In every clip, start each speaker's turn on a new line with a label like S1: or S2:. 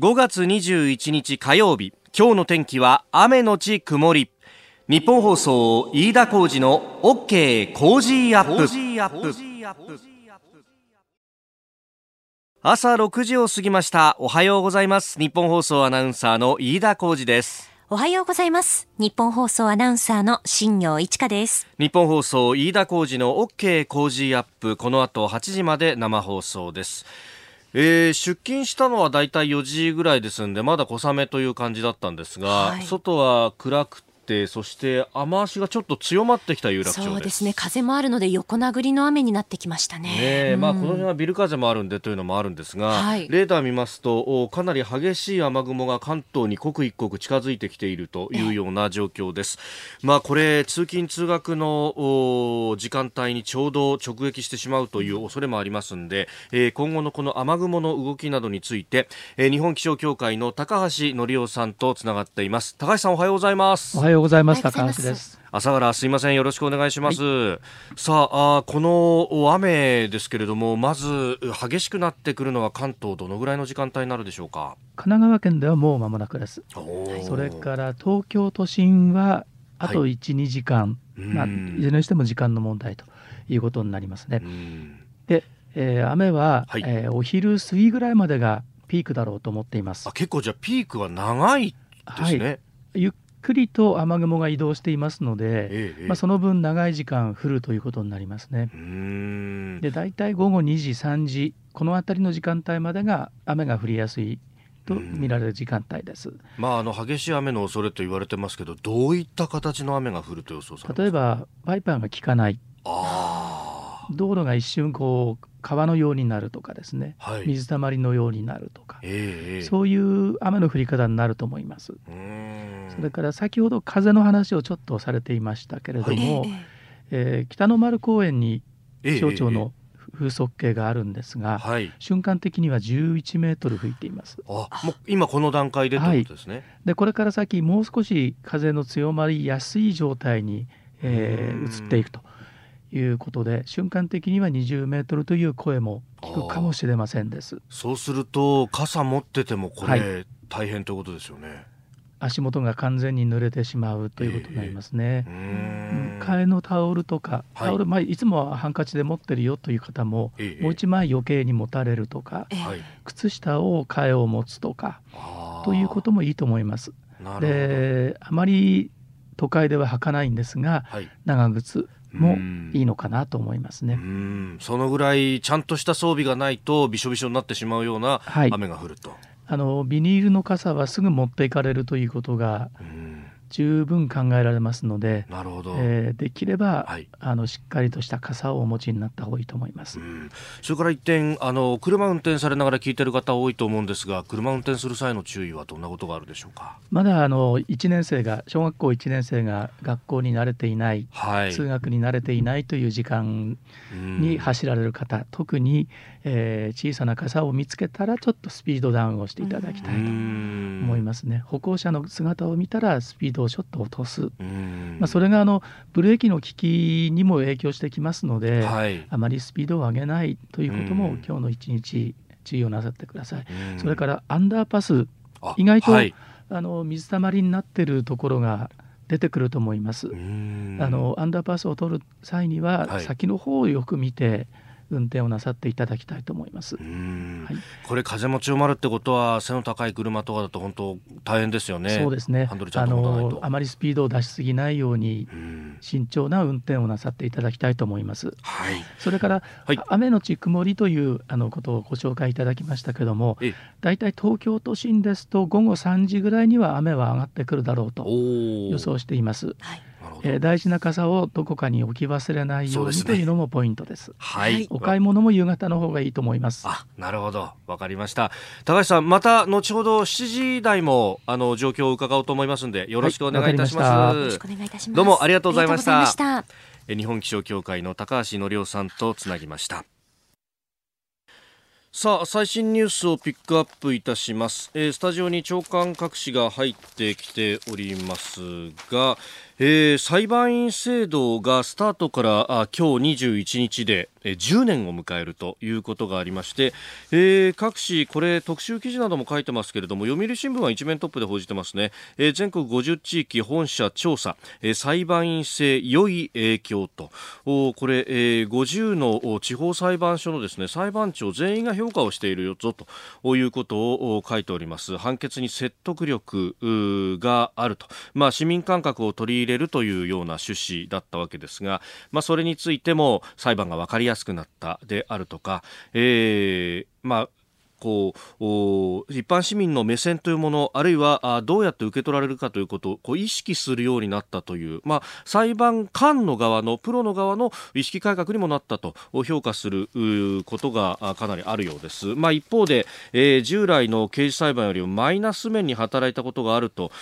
S1: 5月21日火曜日今日の天気は雨のち曇り。日本放送飯田浩二の OK 工事アップ。朝6時を過ぎました。おはようございます。日本放送アナウンサーの飯田浩二です。
S2: おはようございます。日本放送アナウンサーの新業一華です。
S1: 日本放送飯田浩二の OK 工事アップ。この後8時まで生放送ですえー、出勤したのはだいたい4時ぐらいですんでまだ小雨という感じだったんですが、はい、外は暗くてそして雨足がちょっっと強まってきた有楽町
S2: そうですね。風もあるので横殴りの雨になってきましたね、
S1: ねまあ、この辺はビル風もあるんでというのもあるんですが、はい、レーダー見ますとかなり激しい雨雲が関東に刻一刻近づいてきているというような状況です、まあ、これ通勤通学の時間帯にちょうど直撃してしまうという恐れもありますんで、えー、今後のこの雨雲の動きなどについて、えー、日本気象協会の高橋則夫さんとつながっています。高橋さんおはようございます。
S3: おはようございます。高橋です。
S1: 朝からすいません。よろしくお願いします、はい、さああこの雨ですけれどもまず激しくなってくるのは関東どのぐらいの時間帯になるでしょうか？
S3: 神奈川県ではもう間もなくです。それから東京都心はあと1、はい、2時間、まあ、いずれにしても時間の問題ということになりますね。で、えー、雨は、はい、えー、お昼過ぎぐらいまでがピークだろうと思っています。
S1: あ結構じゃあピークは長いですね、はい。
S3: ゆっくりと雨雲が移動していますので、ええ、まあ、その分長い時間降るということになりますね。で大体午後2時3時この辺りの時間帯までが雨が降りやすいと見られる時間帯です。
S1: まああの激しい雨の恐れと言われてますけど、どういった形の雨が降ると予想され
S3: 例えばワイパーが効かない。道路が一瞬こう川のようになるとかですね、はい、水たまりのようになるとか、えー、そういう雨の降り方になると思います。それから先ほど風の話をちょっとされていましたけれども、はい、えー、北の丸公園に気象庁の風速計があるんですが、はい、瞬間的には11メートル吹いています。
S1: あもう今この段階でということですね、はい、
S3: でこれから先もう少し風の強まりやすい状態に、えー、移っていくということで瞬間的には20メートルという声も聞くかもしれませんです。
S1: そうすると傘持っててもこれ、大変ということですよね。
S3: 足元が完全に濡れてしまうということになりますね。えー、替えのタオルとか、タオル、はい、まあ、いつもはハンカチで持ってるよという方も、えー、もう一枚余計に持たれるとか、えー、靴下を替えを持つとか、ということもいいと思います。であまり都会では履かないんですが、はい、長靴もいいのかなと思いますね。
S1: そのぐらいちゃんとした装備がないとびしょびしょになってしまうような雨が降ると、はい、
S3: あのビニールの傘はすぐ持っていかれるということが十分考えられますので、なるほど。えー、できれば、はい、あのしっかりとした傘をお持ちになった方がいいと思います。
S1: それから一点あの車運転されながら聞いてる方多いと思うんですが、車運転する際の注意はどんなことがあるでしょうか？
S3: まだあの1年生が小学校1年生が学校に慣れていない、はい、通学に慣れていないという時間に走られる方、特に、えー、小さな傘を見つけたらちょっとスピードダウンをしていただきたいと思いますね。歩行者の姿を見たらスピードをちょっと落とす、まあ、それがあのブレーキの効きにも影響してきますので、はい、あまりスピードを上げないということも今日の一日注意をなさってください。それからアンダーパス意外と、はい、あの水たまりになっているところが出てくると思います。あのアンダーパスを取る際には、先の方をよく見て運転をなさっていただきたいと思います。はい、
S1: これ風も強まるってことは背の高い車とかだと本当大変ですよね。
S3: そうですね。あのあまりスピードを出しすぎないように慎重な運転をなさっていただきたいと思います。はい。それから、はい、雨のち曇りというあのことをご紹介いただきましたけども、だいたい東京都心ですと午後3時ぐらいには雨は上がってくるだろうと予想しています。はいえー、大事な傘をどこかに置き忘れないようにというのもポイントです。はい。お買い物も夕方の方がいいと思います。
S1: あ、なるほど。わかりました。高橋さん、また後ほど7時台もあの状況を伺おうと思いますので、よろしくお願いいたします。はい、よろしくお願いいたします。どうもありがとうございました。したえ日本気象協会の高橋則夫さんとつなぎました。さあ最新ニュースをピックアップいたします、えー、スタジオに長官各紙が入ってきておりますが、えー、裁判員制度がスタートからあ今日21日で、えー、10年を迎えるということがありまして、えー、各紙これ特集記事なども書いてますけれども読売新聞は一面トップで報じてますね、えー、全国50地域本社調査、えー、裁判員制良い影響と。おこれ、えー、50の地方裁判所のですね裁判長全員が評価をしているよぞということを書いております。判決に説得力があると、まあ、市民感覚を取り入れれるというような趣旨だったわけですが、まあ、それについても裁判が分かりやすくなったであるとか、えーまあ、こう一般市民の目線というものあるいはどうやって受け取られるかということをこう意識するようになったという、まあ、裁判官の側のプロの側の意識改革にもなったと評価することがかなりあるようです、まあ、一方で、えー、従来の刑事裁判よりもマイナス面に働いたことがあると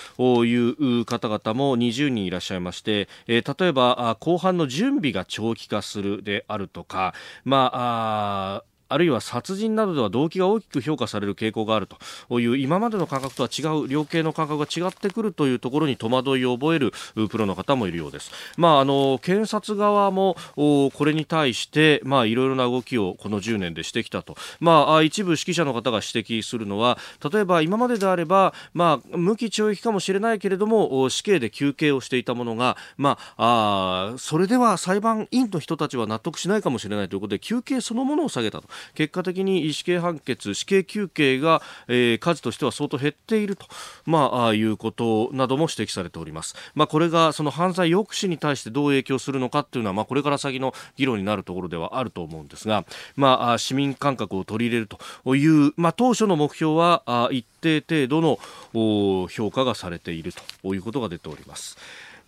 S1: いう方々も20人いらっしゃいまして、えー、例えば後半の準備が長期化するであるとか、まああるいは殺人などでは動機が大きく評価される傾向があるという今までの感覚とは違う量刑の感覚が違ってくるというところに戸惑いを覚えるプロの方もいるようです。まあ、あの検察側もこれに対していろいろな動きをこの10年でしてきたと、まあ、一部指揮者の方が指摘するのは例えば今までであれば、まあ、無期懲役かもしれないけれども死刑で求刑をしていたものが、まあ、あそれでは裁判員の人たちは納得しないかもしれないということで求刑そのものを下げたと。結果的に死刑判決死刑求刑が、えー、数としては相当減っていると、まあ、いうことなども指摘されております、まあ、これがその犯罪抑止に対してどう影響するのかというのは、まあ、これから先の議論になるところではあると思うんですが、まあ、市民感覚を取り入れるという、まあ、当初の目標は一定程度の評価がされているということが出ております。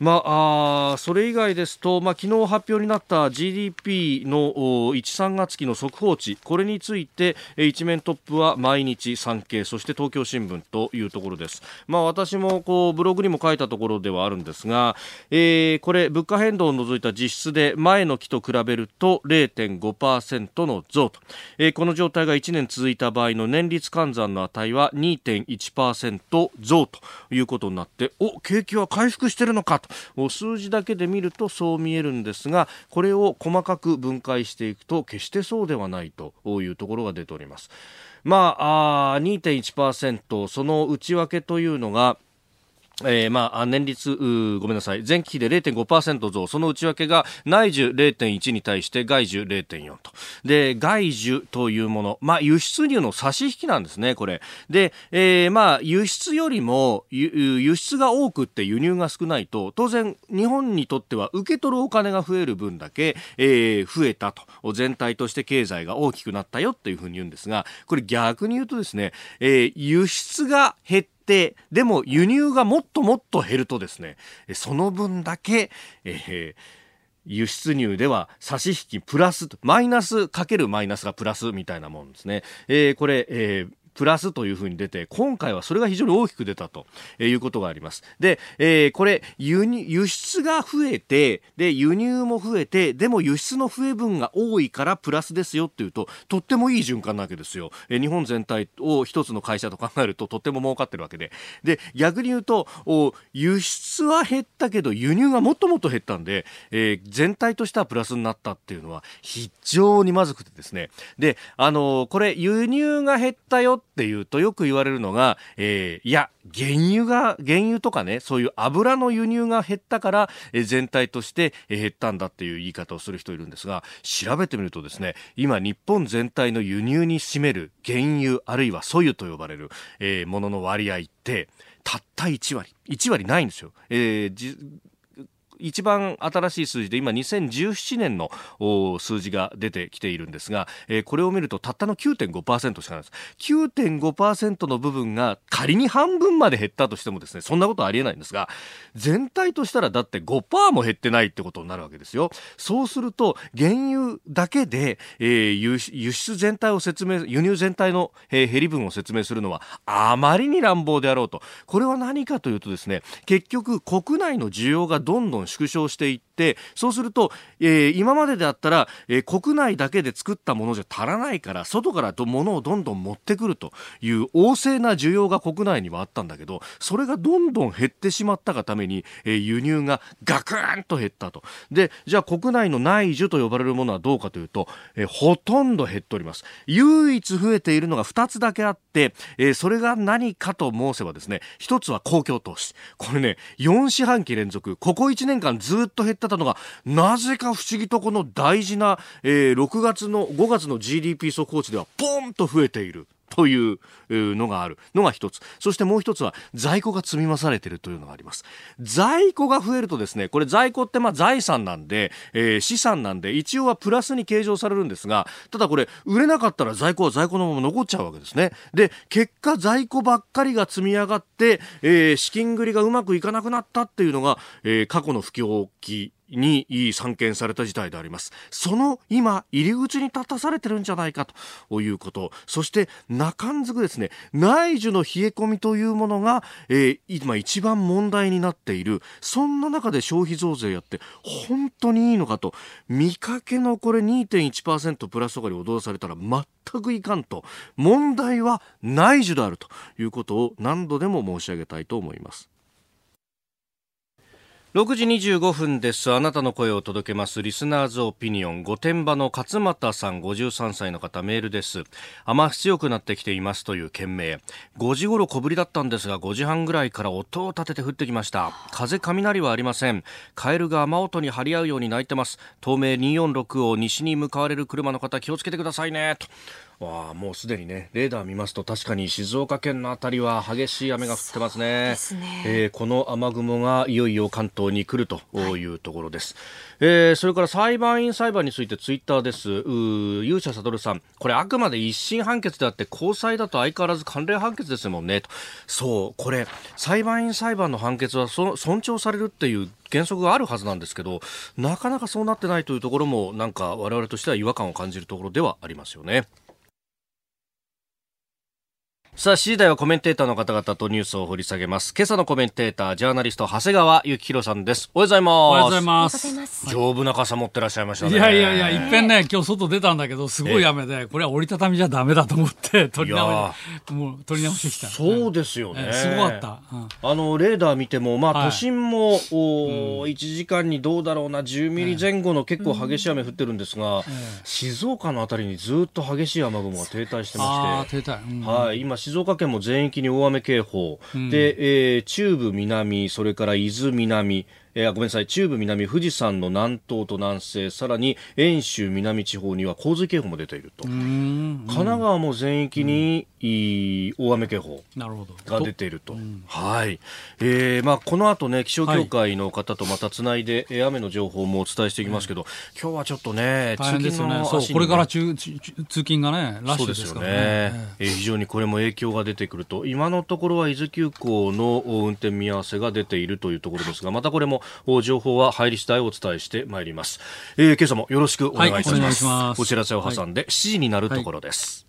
S1: まあ、それ以外ですと、まあ、昨日発表になった GDP の1、3月期の速報値これについて一面トップは毎日産経そして東京新聞というところです、まあ、私もこうブログにも書いたところではあるんですが、えー、これ物価変動を除いた実質で前の期と比べると0.5%の増と、えー、この状態が1年続いた場合の年率換算の値は2.1%増ということになってお景気は回復してるのかと。数字だけで見るとそう見えるんですがこれを細かく分解していくと決してそうではないというところが出ております。ま、あ2.1%その内訳というのがえー、まあ、年率、ごめんなさい。前期比で0.5%増。その内訳が内需0.1に対して外需0.4と。で、外需というもの。まあ、輸出入の差し引きなんですね、これ。で、えー、まあ、輸出よりも輸出が多くって輸入が少ないと、当然、日本にとっては受け取るお金が増える分だけ、えー、増えたと。全体として経済が大きくなったよっていうふうに言うんですが、これ逆に言うとですね、えー、輸出が減ってて、でも輸入がもっともっと減るとですね、その分だけ、えー、輸出入では差し引きプラス、マイナスかけるマイナスがプラスみたいなもんですね。えー、これ、えープラスというふうに出て、今回はそれが非常に大きく出たということがあります。で、えー、これ輸入、輸出が増えて、で、輸入も増えて、でも輸出の増え分が多いからプラスですよっていうと、とってもいい循環なわけですよ。えー、日本全体を一つの会社と考えるととっても儲かってるわけで。で、逆に言うと、お輸出は減ったけど、輸入がもっともっと減ったんで、えー、全体としてはプラスになったっていうのは非常にまずくてですね。で、あのー、これ輸入が減ったよっていうとよく言われるのが、えー、いや、原油が、原油とかね、そういう油の輸入が減ったから、えー、全体として、減ったんだっていう言い方をする人いるんですが、調べてみるとですね、今日本全体の輸入に占める原油あるいはソユと呼ばれる、えー、ものの割合って、たった1割。1割ないんですよ。えー、一番新しい数字で今2017年の数字が出てきているんですが、えー、これを見るとたったの9.5%しかないです。9.5%の部分が仮に半分まで減ったとしてもですね、そんなことはありえないんですが、全体としたらだって5%も減ってないってことになるわけですよ。そうすると、原油だけで、えー、輸出全体を説明、輸入全体の、えー、減り分を説明するのはあまりに乱暴であろうと。これは何かというとですね、結局国内の需要がどんどん縮小していってそうすると、えー、今までであったら、えー、国内だけで作ったものじゃ足らないから外から物をどんどん持ってくるという旺盛な需要が国内にはあったんだけどそれがどんどん減ってしまったがために、えー、輸入がガクンと減ったと。でじゃあ国内の内需と呼ばれるものはどうかというと、えー、ほとんど減っております。唯一増えているのが2つだけあって、えー、それが何かと申せばですね1つは公共投資。これね4四半期連続ここ1年間ずっと減ったたのがなぜか不思議とこの大事な、えー、6月の5月の GDP 速報値ではポンと増えているというのがあるのが一つ。そしてもう一つは在庫が積み増されているというのがあります。在庫が増えるとですね、これ在庫ってまあ財産なんで、えー、資産なんで一応はプラスに計上されるんですが、ただこれ売れなかったら在庫は在庫のまま残っちゃうわけですね。で、結果在庫ばっかりが積み上がって、えー、資金繰りがうまくいかなくなったっていうのが、えー、過去の不況期に散見された事態であります。その今入り口に立たされてるんじゃないかということ。そして中んずくですね内需の冷え込みというものが、えー、今一番問題になっている。そんな中で消費増税やって本当にいいのかと。見かけのこれ2.1%プラスとかに踊らされたら全くいかんと。問題は内需であるということを何度でも申し上げたいと思います。6時25分です。あなたの声を届けます。リスナーズオピニオン。御殿場の勝俣さん53歳の方メールです。雨強くなってきていますという件名。5時頃小降りだったんですが5時半ぐらいから音を立てて降ってきました。風雷はありません。カエルが雨音に張り合うように鳴いてます。東名246を西に向かわれる車の方気をつけてくださいね。と。わあもうすでにねレーダー見ますと確かに静岡県の辺りは激しい雨が降ってますね。すね、えー、この雨雲がいよいよ関東に来るというところです、はい、えー、それから裁判員裁判についてツイッターです。勇者悟さん。これあくまで一審判決であって高裁だと相変わらず関連判決ですもんね。と。そうこれ裁判員裁判の判決はそ尊重されるっていう原則があるはずなんですけどなかなかそうなってないというところもなんか我々としては違和感を感じるところではありますよね。さあ、次第はコメンテーターの方々とニュースを掘り下げます。今朝のコメンテーター、ジャーナリスト、長谷川幸宏さんです。おはようございます。
S4: おはようございます。
S1: 丈夫な傘持ってらっしゃいましたね。
S4: いやいやいや、いっぺんね、今日外出たんだけど、すごい雨で、これは折りたたみじゃダメだと思って、取り直し、もう取り直してきた。
S1: そうですよね。
S4: すごかった。
S1: あの、レーダー見ても、まあ、都心も、お1時間にどうだろうな、10ミリ前後の結構激しい雨降ってるんですが、静岡のあたりにずっと激しい雨雲が停滞してま
S4: して、停滞。
S1: はい、今、静岡県も全域に大雨警報、うん、で、えー、中部、南、それから伊豆南、えー、ごめんなさい。中部南富士山の南東と南西さらに遠州南地方には洪水警報も出ていると。神奈川も全域に、い大雨警報が出ていると、はい、えー、まあこの後ね気象協会の方とまたつないで、はい、雨の情報もお伝えしていきますけど、今日はちょっとね
S4: 通勤の足、ね、これから通勤がねラッシュですからね。ね、
S1: えー、非常にこれも影響が出てくると今のところは伊豆急行の運転見合わせが出ているというところですがまたこれも情報は入り次第お伝えしてまいります、えー、今朝もよろしくお願いいたします,、はい、お知らせを挟んで7時になるところです、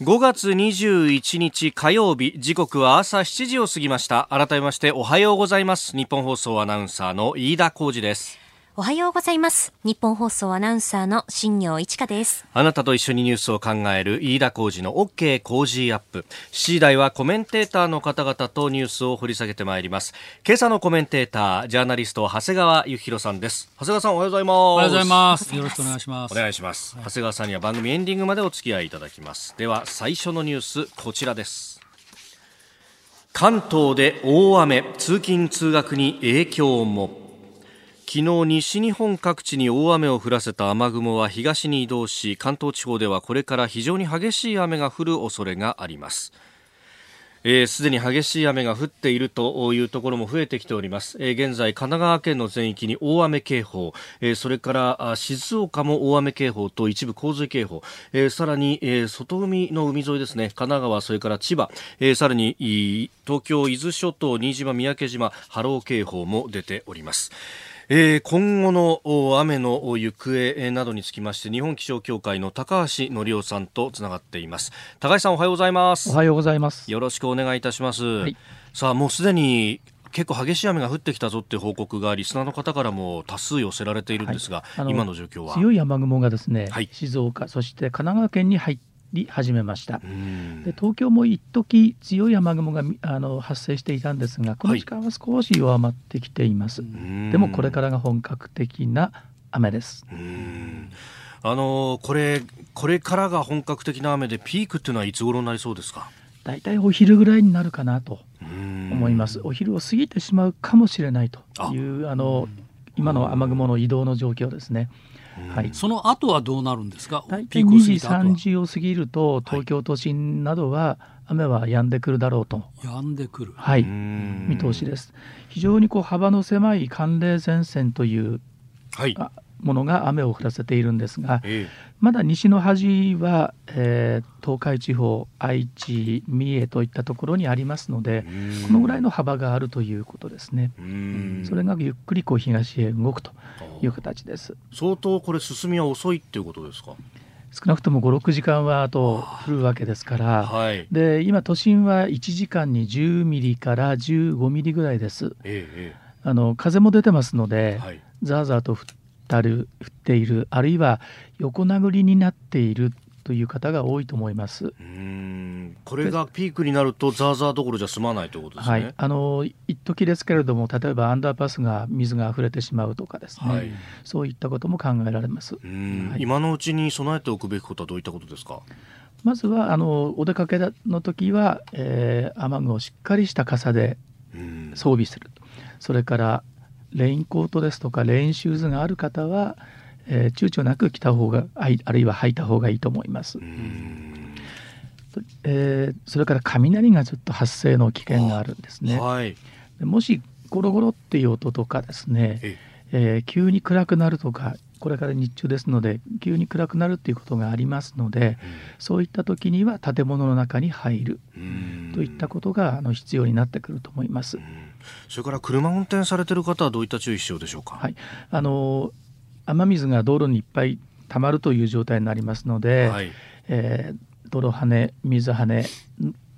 S1: 5月21日火曜日時刻は朝7時を過ぎました。改めましておはようございます。日本放送アナウンサーの飯田浩二です。
S2: おはようございます。日本放送アナウンサーの新業一華です。
S1: あなたと一緒にニュースを考える飯田浩二の OK 工事アップ。7時台はコメンテーターの方々とニュースを掘り下げてまいります。今朝のコメンテーター、ジャーナリスト、長谷川幸宏さんです。長谷川さんおはようございます。お
S4: はようございます。よろしくお願いします。
S1: お願いします。長谷川さんには番組エンディングまでお付き合いいただきます。では、最初のニュース、こちらです。関東で大雨、通勤通学に影響も。昨日西日本各地に大雨を降らせた雨雲は東に移動し関東地方ではこれから非常に激しい雨が降る恐れがあります。すで、えー、に激しい雨が降っているというところも増えてきております、えー、現在神奈川県の全域に大雨警報、えー、それから静岡も大雨警報と一部洪水警報、えー、さらに、えー、外海の海沿いですね神奈川それから千葉、えー、さらに東京伊豆諸島新島三宅島波浪警報も出ております。えー、今後の雨の行方などにつきまして日本気象協会の高橋則夫さんとつながっています。高橋さんおはようございます。
S3: おはようございます。
S1: よろしくお願いいたします、はい、さあもうすでに結構激しい雨が降ってきたぞっていう報告がリスナーの方からも多数寄せられているんですが、はい、今の状況は。
S3: 強い雨雲がですね、はい、静岡そして神奈川県に入り始めました。で東京も一時強い雨雲があの発生していたんですがこの時間は少し弱まってきています、はい、でもこれからが本格的な雨です。
S1: あのこれこれからが本格的な雨でピークっていうのはいつ頃になりそうですか？
S3: 大体お昼ぐらいになるかなと思います。お昼を過ぎてしまうかもしれないというあの今の雨雲の移動の状況ですね。
S4: はい、その後はどうなるんですか？
S3: 大体2時、3時を過ぎると、東京都心などは雨は止んでくるだろうと、
S4: 止んでくる、
S3: はい、見通しです。非常にこう幅の狭い寒冷前線という、はい、ものが雨を降らせているんですが、えまだ西の端は、えー、東海地方、愛知、三重といったところにありますので、このぐらいの幅があるということですね。それがゆっくりこう東へ動くという形です。
S1: 相当これ進みは遅いっていうことですか？
S3: 少なくとも5、6時間はあと降るわけですから、はい、で今、都心は1時間に10ミリから15ミリぐらいです。ええ、あの風も出てますので、はい、ザーザーと降ったる降っているあるいは横殴りになっているという方が多いと思います。
S1: うん。これがピークになるとザーザーどころじゃ済まないということですね。はい、
S3: あの一時ですけれども例えばアンダーパスが水が溢れてしまうとかですね、はい、そういったことも考えられます、は
S1: い、今のうちに備えておくべきことはどういったことですか？
S3: まずはあのお出かけの時は、えー、雨具をしっかりした傘で装備するそれからレインコートですとかレインシューズがある方は、えー、躊躇なく着た方があるいは履いた方がいいと思います。えー、それから雷がちょっと発生の危険があるんですね。はい、もしゴロゴロっていう音とかですね、えー、急に暗くなるとかこれから日中ですので急に暗くなるっていうことがありますので、うん、そういった時には建物の中に入るといったことがあの必要になってくると思います。
S1: それから車運転されている方はどういった注意必要でしょうか？
S3: はい、あの雨水が道路にいっぱい溜まるという状態になりますので、はい、えー、泥跳ね水跳ね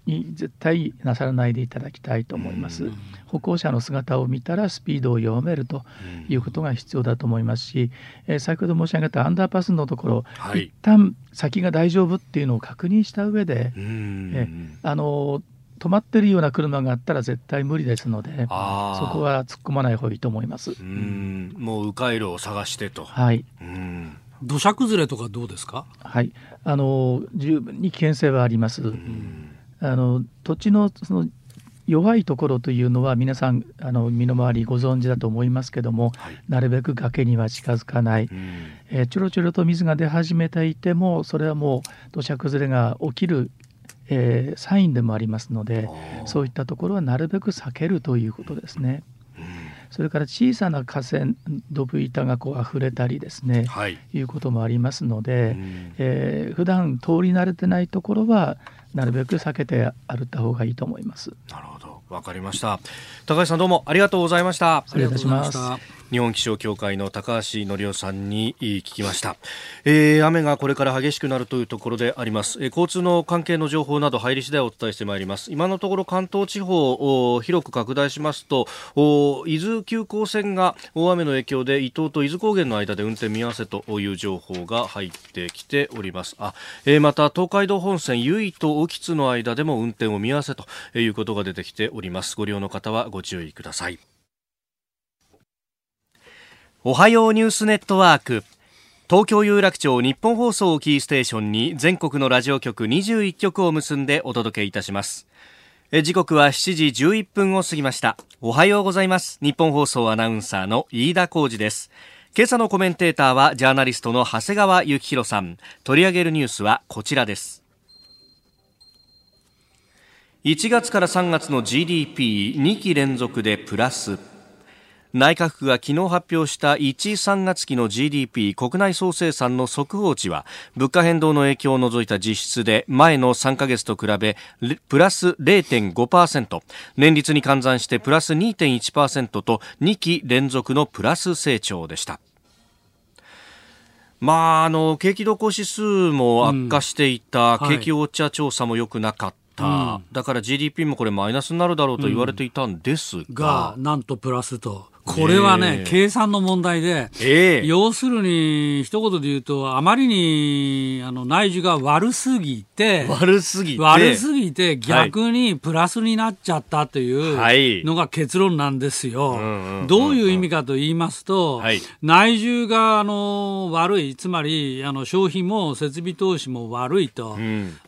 S3: に絶対なさらないでいただきたいと思います。歩行者の姿を見たらスピードを弱めるということが必要だと思いますし、えー、先ほど申し上げたアンダーパスのところ、はい、一旦先が大丈夫っていうのを確認した上で、えー、あの止まってるような車があったら絶対無理ですので、そこは突っ込まない方がいいと思います。う
S1: んもう迂回路を探してと。
S3: はい。
S4: うん土砂崩れとかどうですか？
S3: はい、あの十分に危険性はあります。あの土地のその弱いところというのは皆さんあの身の回りご存知だと思いますけども、はい、なるべく崖には近づかない、うん、えー、ちょろちょろと水が出始めていてもそれはもう土砂崩れが起きる、えー、サインでもありますのでそういったところはなるべく避けるということですね。それから小さな河川ドブ板がこう溢れたりですね、はい、いうこともありますので、うん、えー、普段通り慣れてないところはなるべく避けて歩った方がいいと思います。
S1: なるほど、わかりました。高橋さんどうもありがとうございました。
S3: 失礼いたします。
S1: 日本気象協会の高橋則夫さんに聞きました、えー、雨がこれから激しくなるというところであります、えー、交通の関係の情報など入り次第お伝えしてまいります。今のところ関東地方広く拡大しますと伊豆急行線が大雨の影響で伊東と伊豆高原の間で運転見合わせという情報が入ってきております。あ、えー、また東海道本線由比と興津の間でも運転を見合わせということが出てきております。ご利用の方はご注意ください。おはようニュースネットワーク。東京有楽町日本放送をキーステーションに全国のラジオ局21局を結んでお届けいたします。時刻は7時11分を過ぎました。おはようございます。日本放送アナウンサーの飯田浩二です。今朝のコメンテーターはジャーナリストの長谷川幸宏さん。取り上げるニュースはこちらです。1月から3月の GDP2 期連続でプラス。内閣府が昨日発表した1、3月期の GDP 国内総生産の速報値は物価変動の影響を除いた実質で前の3ヶ月と比べプラス0.5%年率に換算してプラス2.1%と2期連続のプラス成長でした。まあ、あの景気動向指数も悪化していた、うん、景気ウォッチャー調査も良くなかった、うん、だから GDP もこれマイナスになるだろうと言われていたんですが、うん、
S4: がなんとプラスとこれはね、計算の問題で、えー、要するに、一言で言うと、あまりにあの内需が悪すぎて、
S1: 悪すぎて、
S4: 悪すぎて逆にプラスになっちゃったというのが結論なんですよ。どういう意味かと言いますと、はい、内需があの悪い、つまりあの消費も設備投資も悪いと、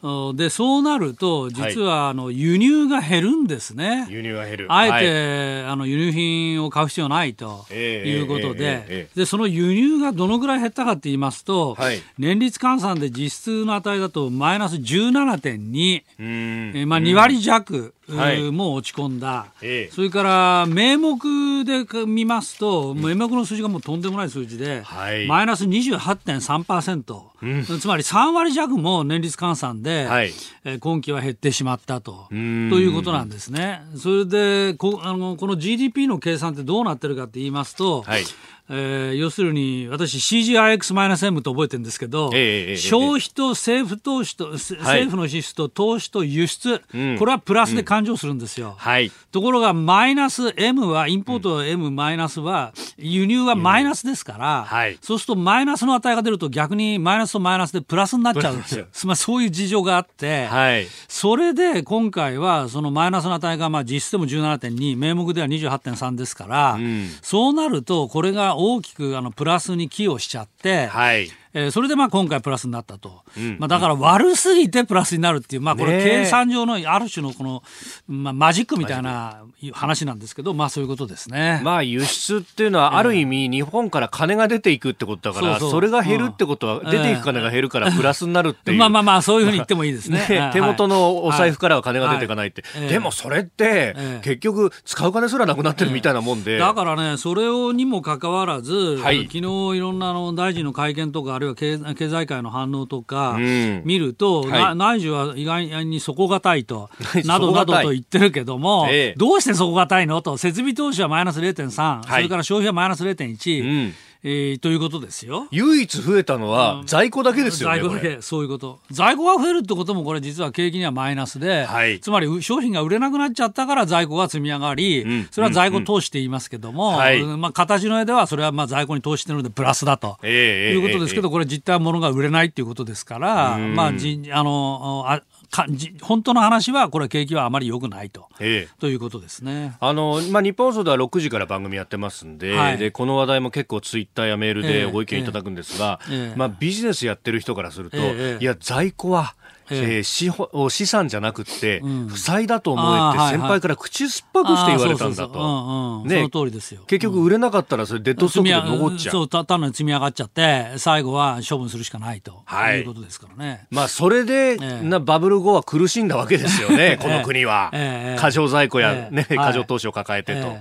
S4: うん、でそうなると、実はあの輸入が減るんですね。
S1: 輸入が減る。
S4: あえて、はい、あの輸入品を買う必要ないということで,、でその輸入がどのぐらい減ったかと言いますと、はい、年率換算で実質の値だとマイナス17.2、えまあ、2割弱。もう落ち込んだ、それから名目で見ますと、名目の数字がもうとんでもない数字で、はい、マイナス28.3%、うん、つまり3割弱も年率換算で、はい、え今期は減ってしまったと。ということなんですね。それでこあのこの GDP の計算ってどうなってるかって言いますと、はいえー、要するに私 CGIX-M と覚えてるんですけど、えー、消費と政府投資と、政府の支出と投資と輸出、これはプラスで勘定するんですよ、うん。はい、ところがマイナス M はインポート M マイナスは輸入はマイナスですから、はい、そうするとマイナスの値が出ると逆にマイナスとマイナスでプラスになっちゃうんですよ。まあ、そういう事情があって、はい、それで今回はそのマイナスの値がまあ実質でも17.2名目では28.3ですから、うん、そうなるとこれが大きくあのプラスに寄与しちゃって、はい。えー、それでまあ今回プラスになったと、うん、まあ、だから悪すぎてプラスになるっていう、まあ、これ計算上のある種のこの、まあ、マジックみたいな話なんですけど、まあ、そういうことですね、
S1: まあ、輸出っていうのはある意味日本から金が出ていくってことだから、それが減るってことは、出ていく金が減るからプラスになるっていう、
S4: まあまあまあそういうふうに言ってもいいですね。
S1: ね、手元のお財布からは金が出ていかないって、はい。はい、でもそれって、結局使う金すらなくなってるみたいなもんで、
S4: だからねそれにもかかわらず、はい、昨日いろんなの大臣の会見とかあるいは経済会の反応とか見ると、うんはい、内需は意外に底堅いと、などなどと言ってるけども、ええ、どうして底堅いのと、設備投資はマイナス0.3、はい、それから消費はマイナス0.1。うんえー、ということですよ。
S1: 唯一増えたのは在庫だけですよね。
S4: 在庫だけ、そういうこと。在庫が増えるってこともこれ実は景気にはマイナスで、はい、つまり商品が売れなくなっちゃったから在庫が積み上がり、うん、それは在庫投資って言いますけども、うんうん、まあ形の絵ではそれはまあ在庫に投資してるのでプラスだと、えー、いうことですけど、これ実態は物が売れないっていうことですから、まあじあのあか本当の話は、これ、景気はあまり良くないと、ええ。ということですね。
S1: あの、まあ、日本放送では6時から番組やってますんではい、でこの話題も結構、ツイッターやメールでご意見いただくんですが、ええ。まあ、ビジネスやってる人からすると、いや、在庫はえー、資本資産じゃなくて、負債だと思えって先輩から口酸っぱくして言われたんだと。
S4: ね、その通りですよ。
S1: 結局売れなかったらそれデッドストックで残っちゃう。
S4: そう、単なる積み上がっちゃって、最後は処分するしかないと、はい、いうことですからね。
S1: まあそれで、なバブル後は苦しんだわけですよね、この国は。過剰在庫や、ね、過剰投資を抱えてと。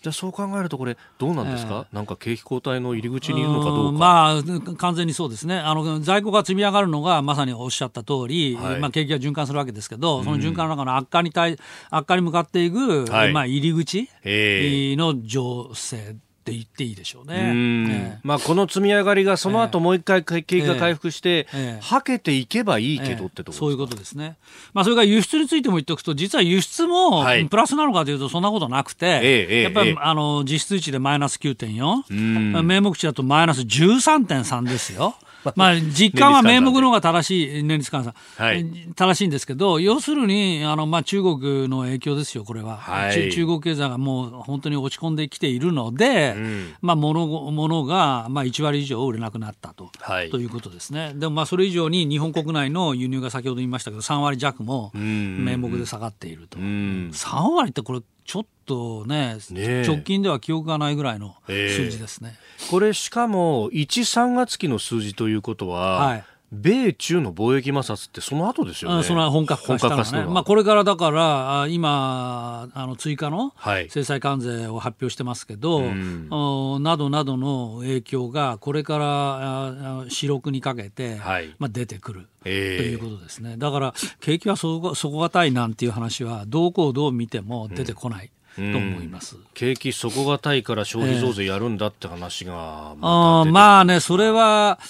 S1: じゃあそう考えるとこれどうなんですか、えー、なんか景気後退の入り口にいるのかどうか。
S4: まあ完全にそうですね。あの在庫が積み上がるのがまさにおっしゃった通り、はい、まあ景気が循環するわけですけど、その循環の中の悪化に対悪化に向かっていく、はい、まあ入り口の情勢って言っていいでしょうね。
S1: まあ、この積み上がりがその後もう一回景気が回復して、え。ー、はけていけばいいけどってとこ
S4: そういうことですね。まあ、それから輸出についても言っておくと、実は輸出もプラスなのかというと、そんなことなくて、はい、やっぱり、あの実質値でマイナス9.4、名目値だとマイナス13.3ですよ。まあ、実感は名目の方が正しい、年率換算、はい、正しいんですけど、要するに、あのまあ、中国の影響ですよ、これは、はい、中国経済がもう本当に落ち込んできているので、うん、まあ、物物がまあ1割以上売れなくなったと,、はい、ということですね。でもまあそれ以上に日本国内の輸入が先ほど言いましたけど、3割弱も名目で下がっていると。うん、3割ってこれちょっとね、ね直近では記憶がないぐらいの数字ですね。
S1: えー、これしかも1、3月期の数字ということは、はい米中の貿易摩擦ってその後ですよね。
S4: その本格化したのね。まあこれからだから今あの追加の制裁関税を発表してますけど、はい、などなどの影響がこれから四六にかけて、はい、まあ出てくる。えー、ということですね。だから景気は底堅いなんていう話はどこをどう見ても出てこない。と思います、
S1: 景気底堅いから消費増税やるんだって話が、
S4: まあね、それは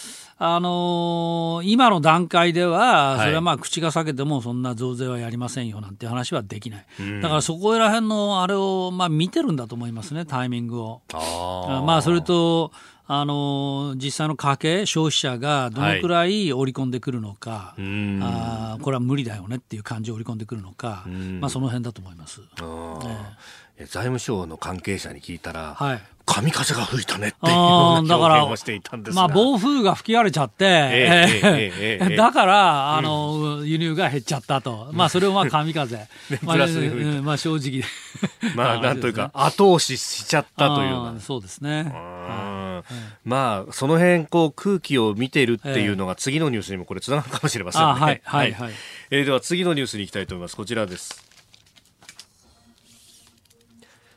S4: あのー、今の段階では、それはまあ口が裂けてもそんな増税はやりませんよなんて話はできない、だからそこら辺のあれをまあ見てるんだと思いますね、タイミングを。あまあ、それとあの実際の家計、消費者がどのくらい織り込んでくるのか、はい、あこれは無理だよねっていう感じを織り込んでくるのか、まあ、その辺だと思います。
S1: 財務省の関係者に聞いたら、はい、神風が吹いたねっていうような表現をしていたんです
S4: まあ、暴風が吹き荒れちゃって、えー、だから、あの、輸入が減っちゃったと。まあ、それをまあ、神風。まあ、まあ、正直。
S1: まあ、なんというか、後押ししちゃったというような。
S4: そうですね。
S1: まあ、その辺、こう、空気を見ているっていうのが、次のニュースにもこれ、つながるかもしれませんね。はい、はい、はい。えー、では、次のニュースに行きたいと思います。こちらです。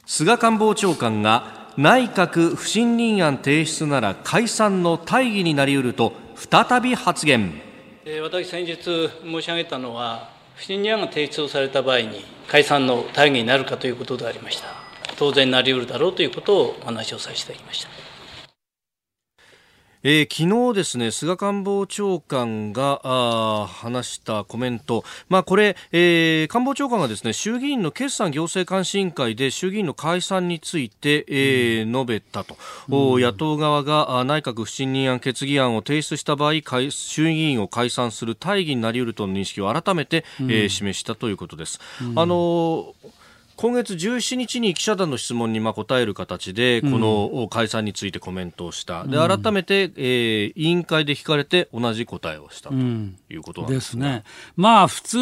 S1: 菅官房長官が内閣不信任案提出なら解散の大義になりうると再び発言。
S5: 私先日申し上げたのは不信任案が提出された場合に解散の大義になるかということでありました。当然なりうるだろうということをお話をさせていただきました。
S1: えー、昨日ですね、菅官房長官があ話したコメント、まあこれ、えー、官房長官がですね、衆議院の決算行政監視委員会で衆議院の解散について、えー、うん、述べたと、うん、野党側が内閣不信任案決議案を提出した場合、衆議院を解散する大義になり得るとの認識を改めて、うん、えー、示したということです。あのー今月17日に記者団の質問にまあ答える形で、この解散についてコメントをした、で改めて、えー、委員会で聞かれて、同じ答えをしたということなんですね,、ですね。
S4: まあ、普通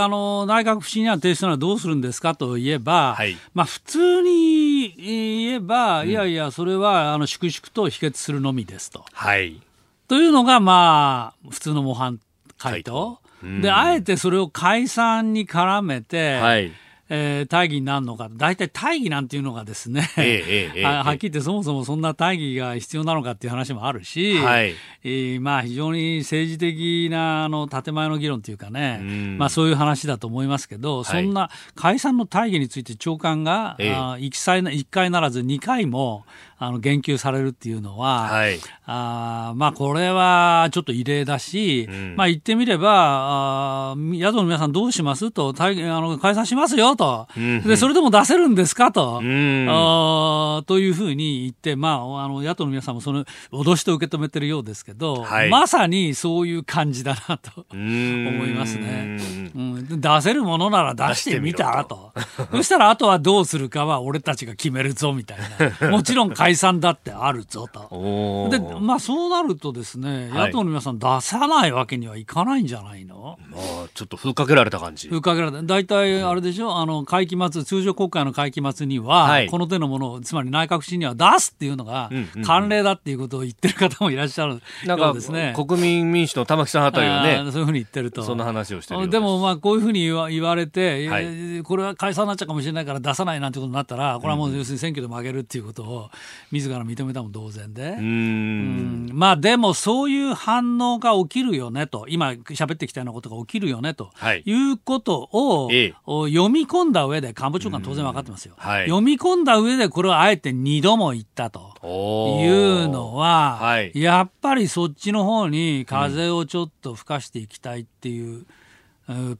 S4: あの、内閣不信任案提出ならどうするんですか？といえば、はい、まあ、普通に言えば、いやいや、それはあの粛々と否決するのみですと。はい、というのが、まあ、普通の模範回答。で、あえてそれを解散に絡めて、はいえー、大義になるのか、大体大義なんていうのがですね、えええ、はっきり言ってそもそもそんな大義が必要なのかっていう話もあるし、はい、えー、まあ非常に政治的なあの建前の議論というかね、まあそういう話だと思いますけど、そんな解散の大義について長官が、ええ、あ1回ならず2回もあの言及されるっていうのは、はい、あまあこれはちょっと異例だし、うん、まあ言ってみれば、あ野党の皆さんどうしますと、あの解散しますよと、うん、で、それでも出せるんですかと、うん、あというふうに言って、まあ、あの野党の皆さんもその脅しと受け止めてるようですけど、はい、まさにそういう感じだなと思いますね。うん、出せるものなら出してみたらと。そしたらあとはどうするかは俺たちが決めるぞみたいな。もちろん解解散だってあるぞと。で、まあそうなるとですね、野党の皆さん出さないわけにはいかないんじゃないの、
S1: まあちょっと風かけられた感じ。
S4: 風かけられた。大体あれでしょ、あの、会期末、通常国会の会期末には、はい、この手のものを、つまり内閣不信には出すっていうのが、慣例だっていうことを言ってる方もいらっしゃるようですね。
S1: 国民民主の玉木さんあたりはね、
S4: そういうふうに言ってると。
S1: そんな話をして
S4: るでもまあこういうふうに言わ言われて、はい、これは解散になっちゃうかもしれないから出さないなんてことになったら、これはもう要するに選挙で負けるっていうことを自ら認めたも同然で。うん。まあでもそういう反応が起きるよねと、今喋ってきたようなことが起きるよねと、はい、いうことを、ええ、読み込んだ上で、官房長官当然分かってますよ、はい、読み込んだ上でこれをあえて2度も言ったと。いうのは、はい、やっぱりそっちの方に風をちょっと吹かしていきたいっていう。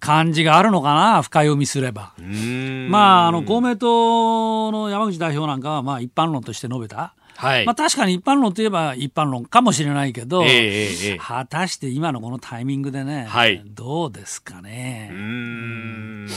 S4: 感じがあるのかな、深読みすれば。まあ、あの公明党の山口代表なんかは、まあ、一般論として述べた、はい、まあ、確かに一般論といえば一般論かもしれないけど、えーえー、果たして今のこのタイミングでね、はい、どうですかね。うん。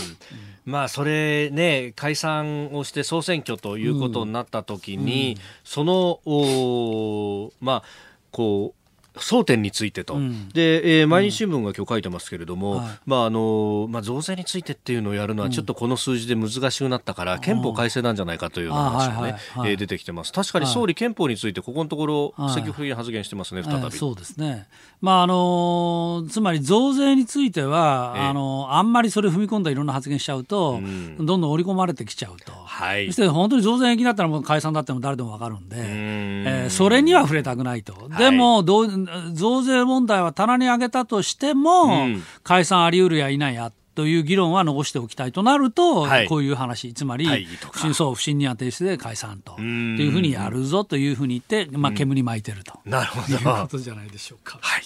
S1: まあ、それね、解散をして総選挙ということになったときに、うん、その、おまあ、こう、争点についてと、うん、で、えー、毎日新聞が今日書いてますけれども、うんはい、まああのまあ、増税についてっていうのをやるのは、ちょっとこの数字で難しくなったから、憲法改正なんじゃないかというような話がね、はいはい、えー、出てきてます。確かに総理、憲法について、ここのところ、積極的に発言してますね、再び。
S4: そうですね、まああのつまり増税については、えー、あのあんまりそれ踏み込んだいろんな発言しちゃうと、どんどん織り込まれてきちゃうと、はい、そして本当に増税延期だったら、もう解散だっても誰でも分かるんで、えー、それには触れたくないと。でも、どう増税問題は棚に上げたとしても、うん、解散あり得るやいないやという議論は残しておきたいとなると、はい、こういう話、つまり、不信そう不信任案提出で解散というふうにやるぞというふうに言って、まあ、煙巻いてると、
S1: なるほど。
S4: いうことじゃないでしょうか。
S1: はい。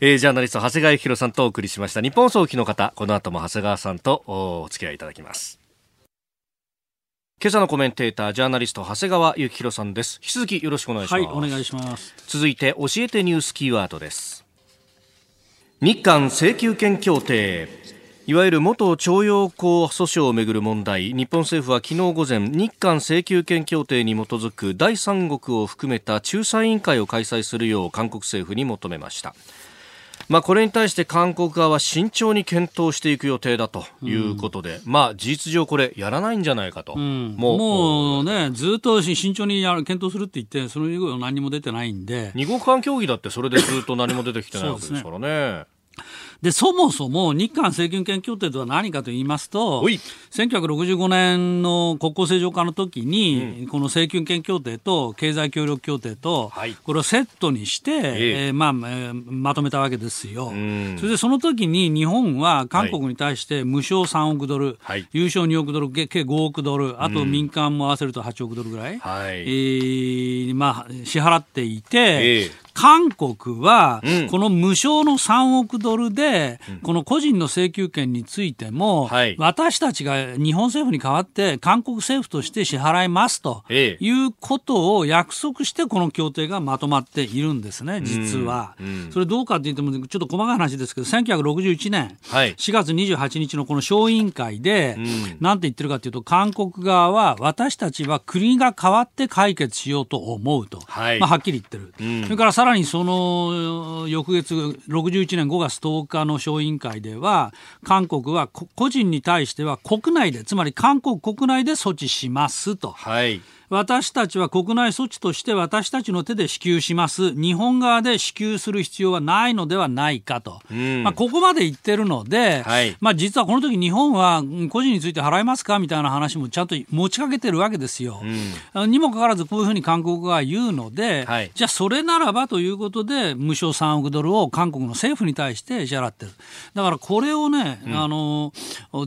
S1: えー、ジャーナリスト長谷川幸宏さんとお送りしました。日本早期の方この後も長谷川さんとお付き合いいただきます今朝のコメンテータージャーナリスト長谷川幸宏さんです。引き続きよろしくお願いします。はいお
S4: 願いします。
S1: 続いて教えてニュースキーワードです。日韓請求権協定。いわゆる元徴用工訴訟をめぐる問題。日本政府は昨日午前日韓請求権協定に基づく第三国を含めた仲裁委員会を開催するよう韓国政府に求めましたまあ、これに対して韓国側は慎重に検討していく予定だということで、うん、まあ、事実上、これ、やらないんじゃないかと、う
S4: ん、もうもうね、ずっと慎重にやる検討するって言って、その以後、何も出てないんで、
S1: 二国間協議だって、それでずっと何も出てきてないわけですからね。
S4: で、そもそも日韓請求権協定とは何かと言いますと、1965年の国交正常化の時に、うん、この請求権協定と経済協力協定と、はい、これをセットにして、えー、えー、まあ、えー、まとめたわけですよ。それでその時に日本は韓国に対して無償3億ドル、はい、優勝2億ドル、計5億ドル、あと民間も合わせると8億ドルぐらい、はい、えー、まあ、支払っていて、えー韓国は、この無償の3億ドルで、この個人の請求権についても、私たちが日本政府に代わって韓国政府として支払いますということを約束して、この協定がまとまっているんですね、実は。それどうかって言っても、ちょっと細かい話ですけど、1961年4月28日のこの小委員会で、なんて言ってるかというと、韓国側は私たちは国が代わって解決しようと思うと、まあ、はっきり言ってる。それからさらにその翌月、61年5月10日の小委員会では、韓国は個人に対しては国内で、つまり韓国国内で措置しますと。はい私たちは国内措置として私たちの手で支給します。日本側で支給する必要はないのではないかと。うん、まあ、ここまで言ってるので、はい、まあ、実はこの時日本は個人について払いますかみたいな話もちゃんと持ちかけてるわけですよ。うん、にもかかわらずこういうふうに韓国が言うので、はい、じゃあそれならばということで無償3億ドルを韓国の政府に対して支払ってる。だからこれをね、うん、あの、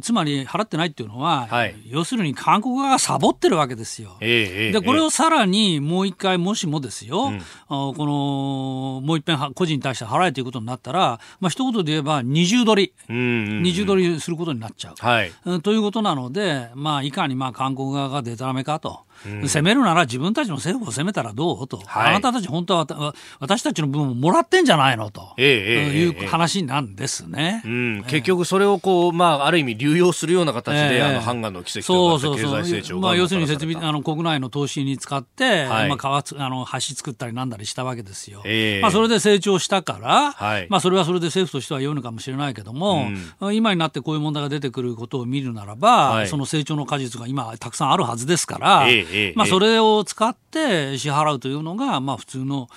S4: つまり払ってないっていうのは、はい、要するに韓国側がサボってるわけですよ。えーでこれをさらにもう一回、もしもですよ、うん、このもう一遍個人に対して払えということになったら、まあ一言で言えば二重取り、二重取りすることになっちゃう。はい、ということなので、まあ、いかにまあ韓国側がでたらめかと。攻めるなら自分たちの政府を攻めたらどう？と、はい、あなたたち本当は私たちの分をもらってんじゃないの？と、ええいう話なんですね、
S1: うん、結局それをこう、まあ、ある意味流用するような形で、えー、あのハンガンの奇跡と経済成長
S4: まあ、要するに設備あの国内の投資に使って、はい、まあ、川あの橋作ったりなんだりしたわけですよ、えー、まあ、それで成長したから、はい、まあ、それはそれで政府としては良いのかもしれないけども、うん、今になってこういう問題が出てくることを見るならば、はい、その成長の果実が今たくさんあるはずですから、えー、まあ、それをを使って支払うというのが、まあ、普通の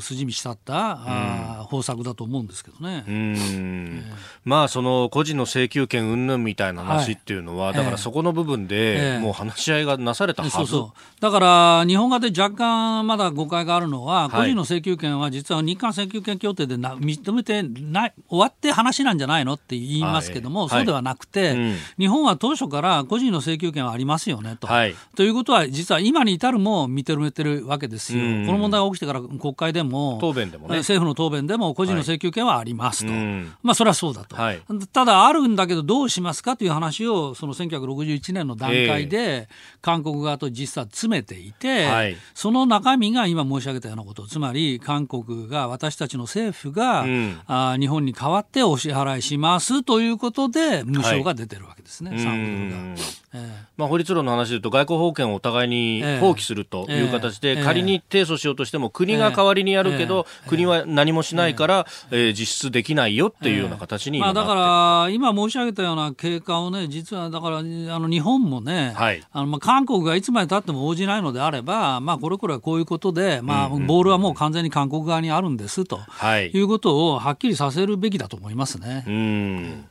S4: 筋道だった、うん、方策だと思うんですけどね。え
S1: ー、まあその個人の請求権云々みたいな話っていうのは、はい、だからそこの部分で、もう話し合いがなされたはず、えー、そうそう。
S4: だから日本側で若干まだ誤解があるのは、個人の請求権は実は日韓請求権協定でな認めてない終わって話なんじゃないのって言いますけども、そうではなくて、うん、日本は当初から個人の請求権はありますよねと。はい、ということは実は今に至るも認めてるわけですよ。この問題が起きてから国会でも
S1: 答弁でも、ね、
S4: 政府の答弁でも個人の請求権はありますと、はい、まあ、それはそうだと、はい、ただ、あるんだけどどうしますかという話をその1961年の段階で韓国側と実は詰めていて、はい、その中身が今申し上げたようなこと。つまり韓国が私たちの政府が、うん、あ日本に代わってお支払いしますということで無償が出てるわけですね、はい、3億ドルが。
S1: えー、まあ、法律論の話でいうと外交法権をお互いに放棄するという形で、仮に提訴しようとしても国が代わりにやるけど、国は何もしないから、えー、実質できないよっていうような形に、まあ、
S4: だから今申し上げたような経過をね実はだからあの日本もね、はい、あのまあ韓国がいつまでたっても応じないのであれば、まあ、これこれはこういうことで、まあ、ボールはもう完全に韓国側にあるんですと、はい、いうことをはっきりさせるべきだと思いますね。うん。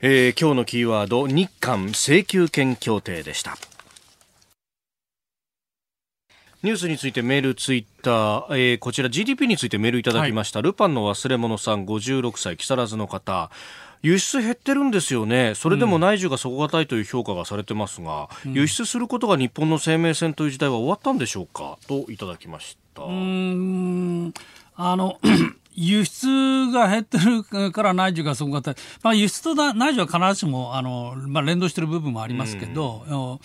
S1: えー、今日のキーワード日韓請求権協定でしたニュースについてメール、ツイッター、えー、こちら GDP についてメールいただきました、はい、ルパンの忘れ物さん56歳木更津の方。輸出減ってるんですよね、それでも内需が底堅いという評価がされてますが、うん、輸出することが日本の生命線という時代は終わったんでしょうか？といただきました。うん。
S4: あの 輸出が減ってるから内需が底堅い、まあ、輸出と内需は必ずしもあの、まあ、連動している部分もありますけど、うん、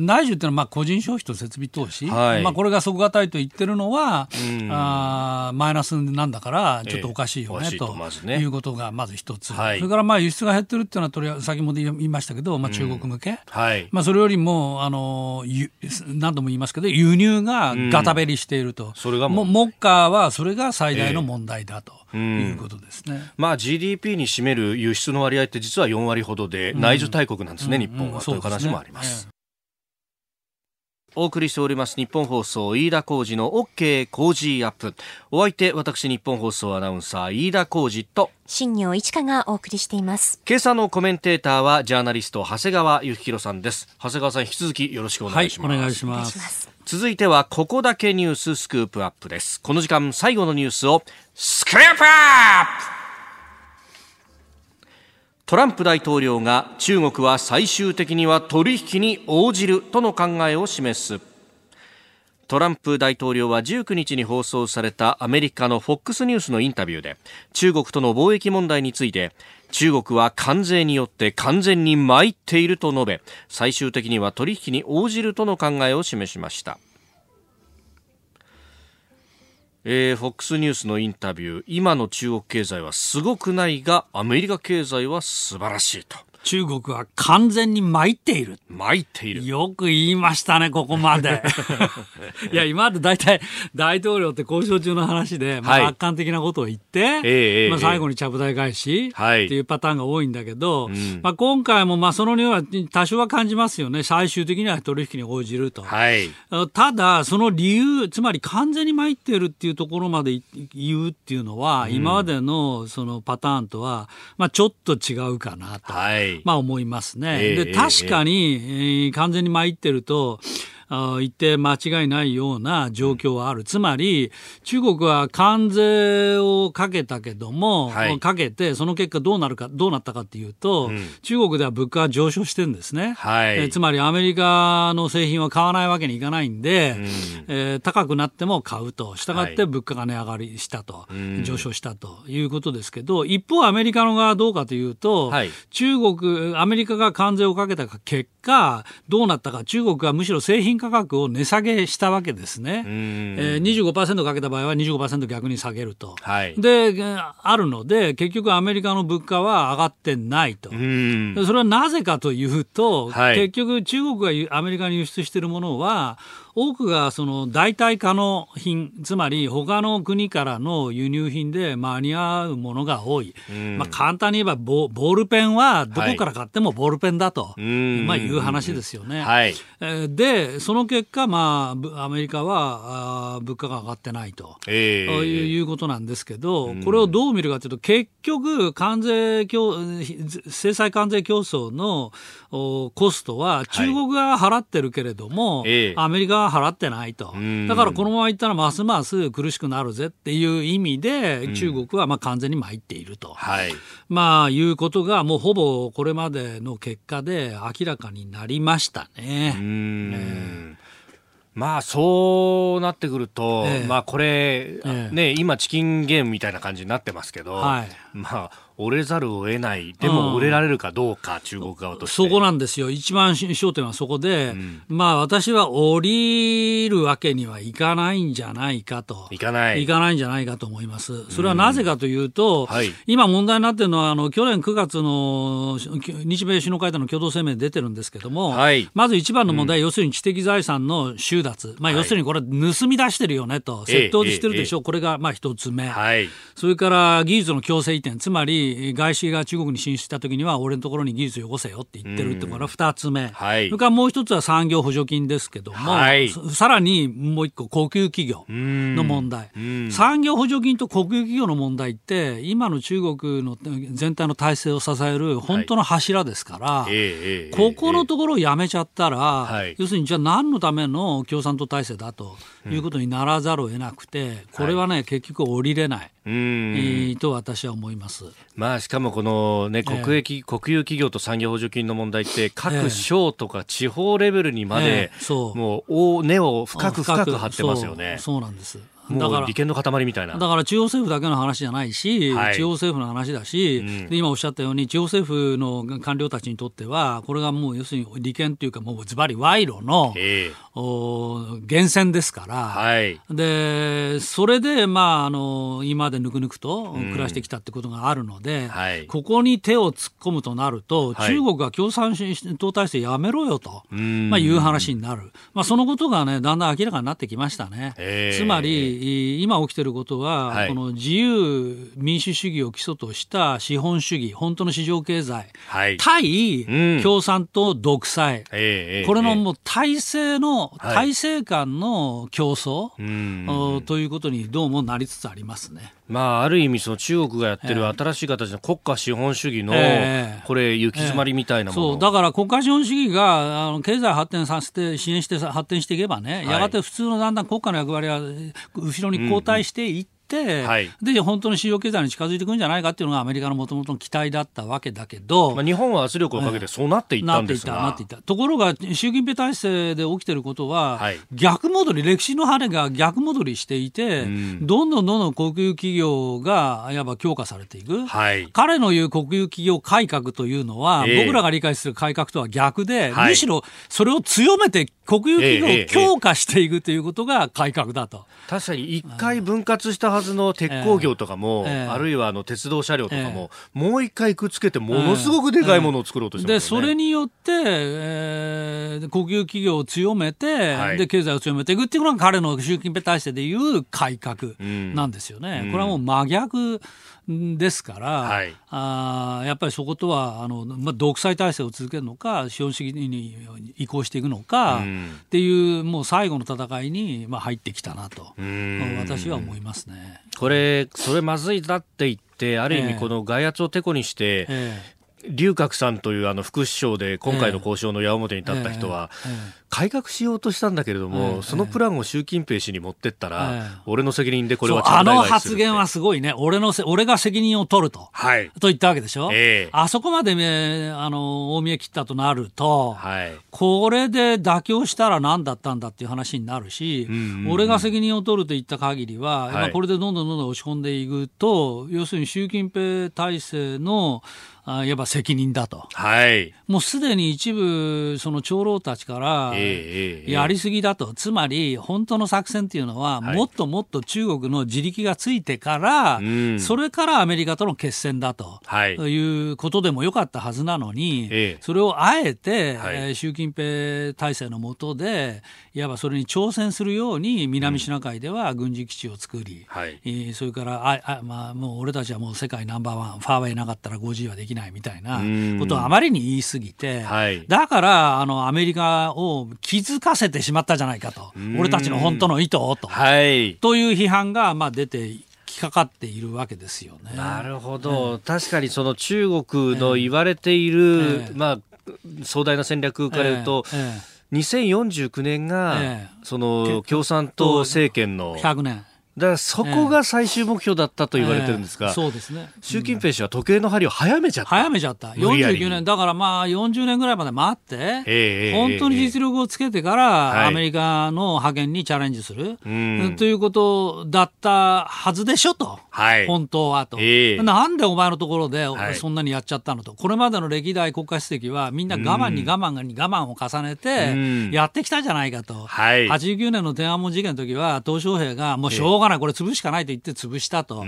S4: 内需っていうのはまあ個人消費と設備投資、はい、まあ、これが底堅いと言ってるのは、うん、あマイナスなんだからちょっとおかしいよね、えー、と、ね、いうことがまず一つ、はい、それからまあ輸出が減ってるっていうのはとりあえず先ほど言いましたけど、まあ、中国向け、うんはい、まあ、それよりもあの何度も言いますけど輸入がガタベリしていると、それがも目下はそれが最大の問題だ。えーだということですね、うん、
S1: まあ、GDP に占める輸出の割合って実は4割ほどで、内需大国なんですね、うん、日本は、という話もあります。お送りしております日本放送飯田浩二の OK 工事アップ。お相手私日本放送アナウンサー飯田浩二と
S2: 新業一華がお送りしています。
S1: 今朝のコメンテーターはジャーナリスト長谷川幸宏さんです。長谷川さん引き続きよろしくお願いします、
S4: はい、お願いします。
S1: 続いてはここだけニューススクープアップです。この時間最後のニュースをスクープアップトランプ大統領が中国は最終的には取引に応じるとの考えを示す。トランプ大統領は19日に放送されたアメリカの FOX ニュースのインタビューで中国との貿易問題について中国は関税によって完全に参っていると述べ最終的には取引に応じるとの考えを示しました。えー、FOX ニュースのインタビュー。今の中国経済はすごくないがアメリカ経済は素晴らしいと。
S4: 中国は完全に参っている。
S1: 参っている。
S4: よく言いましたね、ここまで。いや、今まで大体大統領って交渉中の話で、まあ、楽観的なことを言って、はい、まあ、最後にちゃぶ台返し、はい、っていうパターンが多いんだけど、うん、まあ、今回もまあその匂いは多少は感じますよね。最終的には取引に応じると。はい、ただ、その理由、つまり完全に参っているっていうところまで言うっていうのは、うん、今までのそのパターンとは、まあ、ちょっと違うかなと。はいまあ思いますね。で、確かに、えー、完全に参ってると、言って間違いないような状況はある。つまり、中国は関税をかけたけども、はい、かけて、その結果どうなるか、どうなったかっていうと、うん、中国では物価が上昇してるんですね。はい、えつまりアメリカの製品は買わないわけにいかないんで、うん、えー、高くなっても買うと。したがって物価が値上がりしたと、はい、上昇したということですけど、一方アメリカの側はどうかというと、はい、中国、アメリカが関税をかけた結果、どうなったか、中国はむしろ製品価格を値下げしたわけですね。えー、25%かけた場合は25%逆に下げると。はい、で、あるので、結局アメリカの物価は上がってないと。それはなぜかというと、はい、結局中国がアメリカに輸出しているものは、多くがその代替可能品、つまり他の国からの輸入品で間に合うものが多い、まあ、簡単に言えばボールペンはどこから買ってもボールペンだと、はい、まあ、いう話ですよね。はい、で、その結果、まあ、アメリカはあ物価が上がってないと、えー、いうことなんですけど、これをどう見るかというと、結局関税競、制裁関税競争のコストは中国側が払ってるけれども、はい、アメリカは払ってないと、だからこのままいったらますます苦しくなるぜっていう意味で、中国はまあ完全に参っていると、はい、まあいうことが、もうほぼこれまでの結果で明らかになりましたね。
S1: まあそうなってくると、ええ、まあこれ、え、ね今チキンゲームみたいな感じになってますけど、はい、まあ折れざるを得ない、でも折れられるかどうか、中国側として。
S4: そこなんですよ、一番焦点はそこで、うん、まあ私は降りるわけにはいかないんじゃないかと、
S1: いかない。
S4: いかないんじゃないかと思います。それはなぜかというと、うんはい、今問題になっているのは、あの去年9月の日米首脳会談の共同声明出てるんですけども、はい、まず一番の問題、うん、要するに知的財産の収奪、まあ、要するにこれ、盗み出してるよねと、窃盗してるでしょ、ええ、これがまあ一つ目、はい、それから技術の強制移転、つまり外資が中国に進出したときには、俺のところに技術よこせよって言ってるって、これは二つ目、はい、それからもう一つは産業補助金ですけども、はい、さらにもう一個、高級企業の問題、産業補助金と国有企業の問題って、今の中国の全体の体制を支える本当の柱ですから、はい、ここのところをやめちゃったら、はい、要するにじゃあ何のための共産党体制だということにならざるを得なくて、これはね、結局降りれない。うん。と私は思います、
S1: まあ、しかもこの、ね、国益、えー、国有企業と産業補助金の問題って各省とか地方レベルにまで、えー、そう。もう根を深く深く張ってますよね。
S4: そうなんです
S1: だから利権の塊みたいな。
S4: だから中央政府だけの話じゃないし、はい、地方政府の話だし、うん、で今おっしゃったように地方政府の官僚たちにとってはこれがもう要するに利権というかもうズバリ賄賂の、えー、お源泉ですから、はい、でそれで、まあ、あの今までぬくぬくと暮らしてきたってことがあるので、うんはい、ここに手を突っ込むとなると、中国が共産党体制やめろよと、まあ、いう話になる、まあ、そのことがねだんだん明らかになってきましたね。えー、つまり今起きてることは、はい、この自由民主主義を基礎とした資本主義、本当の市場経済、はい、対、共産党独裁、うん、これのもう体制の、体制間の競争、はい、ということにどうもなりつつありますね。
S1: まあ、ある意味、その中国がやってる新しい形の国家資本主義の、これ、行き詰まりみたいなもの、
S4: そうだから国家資本主義があの経済発展させて、支援して発展していけばね、やがて普通のだんだん国家の役割は後ろに後退していって、、はい、で本当に市場経済に近づいてくるんじゃないかっていうのがアメリカのもともとの期待だったわけだけど、
S1: まあ、日本は圧力をかけてそうなっていったんですが、
S4: なっていったところが習近平体制で起きてることは、はい、逆戻り歴史の羽が逆戻りしていて、うん、どんどんどんどん国有企業がいわば強化されていく、はい、彼の言う国有企業改革というのは、えー、僕らが理解する改革とは逆で、むしろそれを強めて国有企業を強化していくということが改革だと。
S1: 確かに一回分割したはずの鉄鋼業とかも、えー、あるいはあの鉄道車両とかも、えー、もう一回くっつけてものすごくでかいものを作ろうとして
S4: ます、ね、でそれによって、えー、国有企業を強めて、はい、で経済を強めていくっていうのが彼の習近平体制でいう改革なんですよね。うん、これはもう真逆ですから、はい、あやっぱりそことはあの、まあ、独裁体制を続けるのか資本主義に移行していくのか、うん、っていうもう最後の戦いに、まあ、入ってきたなと私は思いますね。
S1: これそれまずいだって言ってある意味この外圧をてこにして、ええ龍角さんというあの副首相で今回の交渉の矢面に立った人は、改革しようとしたんだけれども、そのプランを習近平氏に持ってったら、俺の責任でこれは
S4: あの発言はすごいね、俺のせ俺が責任を取ると、はい、と言ったわけでしょ、えー、あそこまで、ね、あの大見え切ったとなると、はい、これで妥協したら何だったんだっていう話になるし、俺が責任を取ると言った限りは、はい、これでどんどんどんどん押し込んでいくと、要するに習近平体制のあいわば責任だと、はい、もうすでに一部、その長老たちから、やりすぎだと、つまり本当の作戦っていうのは、もっともっと中国の自力がついてから、それからアメリカとの決戦だと、はい、いうことでもよかったはずなのに、それをあえて、はい、習近平体制の下で、いわばそれに挑戦するように、南シナ海では軍事基地を作り、はい、それからああ、まあ、もう俺たちはもう世界ナンバーワン、ファーウェイなかったら 5G はできない。ないみたいなことをあまりに言い過ぎて、はい、だからあのアメリカを気づかせてしまったじゃないかと、俺たちの本当の意図をと,、はい、という批判がまあ出てきかかっているわけですよね。
S1: なるほど、えー、確かにその中国の言われている、えー、まあ、壮大な戦略から言うと、えーえー2049年が、その共産党政権の
S4: 100年
S1: だからそこが最終目標だったと言われてるんですが、えー、
S4: そうですね。
S1: 習近平氏は時計の針を早めちゃった。
S4: 早めちゃった。49年、だからまあ40年ぐらいまで待って、えー、本当に実力をつけてから、アメリカの派遣にチャレンジする、はい、ということだったはずでしょと。はい、本当はと、えー、なんでお前のところでそんなにやっちゃったのと、これまでの歴代国家主席はみんな我慢に我慢に我慢を重ねてやってきたじゃないかと、はい、89年の天安門事件の時は、鄧小平がもうしょうがない、これ潰しかないと言って潰したと、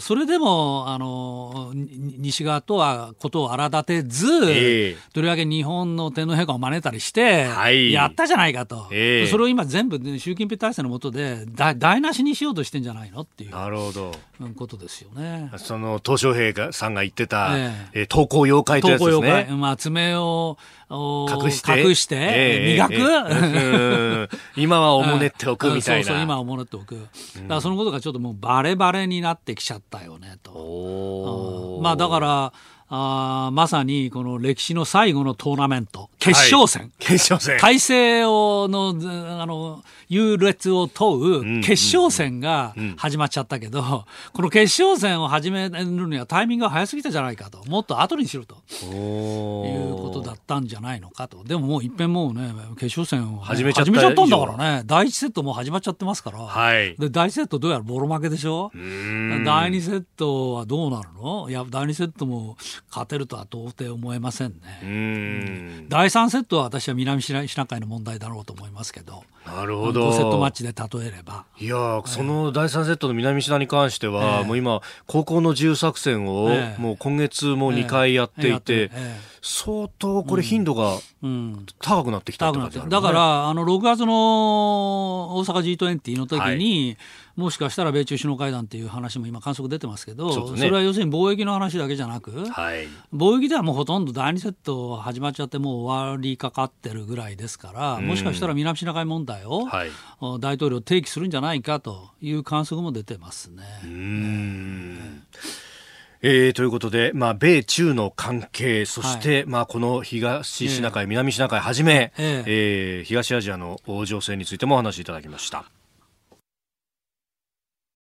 S4: それでもあの西側とはことを荒立てず、えー、とりわけ日本の天皇陛下を招いたりして、やったじゃないかと、えー、それを今、全部、習近平体制の下で台無しにしようとしてんじゃないのっていう。
S1: なるほどど
S4: ことですよね。
S1: その東小平さんが言ってた、ええー、投稿妖怪というやつですね。
S4: まあ爪を隠して隠して、えー、磨く、えー、
S1: 今はおもねっておくみたいな。
S4: そうそう今はおもねっておく。だからそのことがちょっともうバレバレになってきちゃったよねと。まあだから。あまさにこの歴史の最後のトーナメント決勝戦、はい、
S1: 決勝戦。
S4: 体制をのあの優劣を問う決勝戦が始まっちゃったけど、この決勝戦を始めるにはタイミングが早すぎたじゃないかと。もっと後にしろと。いうことだったんじゃないのかと。でももういっぺんもうね決勝戦を始めちゃったんだからね。第1セットもう始まっちゃってますから、はい、で第1セットどうやらボロ負けでしょ？第2セットはどうなるの？いや第2セットも勝てるとは到底思えませんね。第3セットは私は南シナ海の問題だろうと思いますけど。
S1: なるほど。
S4: セットマッチで例えれば。
S1: いやその第3セットの南シナに関しては、えー、もう今高校の自由作戦を、もう今月も2回やっていて、相当これ頻度が高くなってきたって感じ、
S4: ね、だからあの6月の大阪 G20 の時に、はいもしかしたら米中首脳会談っていう話も今、観測出てますけど、そ、ね,、れは要するに貿易の話だけじゃなく、はい、貿易ではもうほとんど第2セット始まっちゃって、もう終わりかかってるぐらいですから、もしかしたら南シナ海問題を、はい、大統領提起するんじゃないかという観測も出てますね。うん。
S1: えー、ということで、まあ、米中の関係、そして、はい、まあ、この東シナ海、えー、南シナ海はじめ、えー、えー、東アジアの情勢についてもお話しいただきました。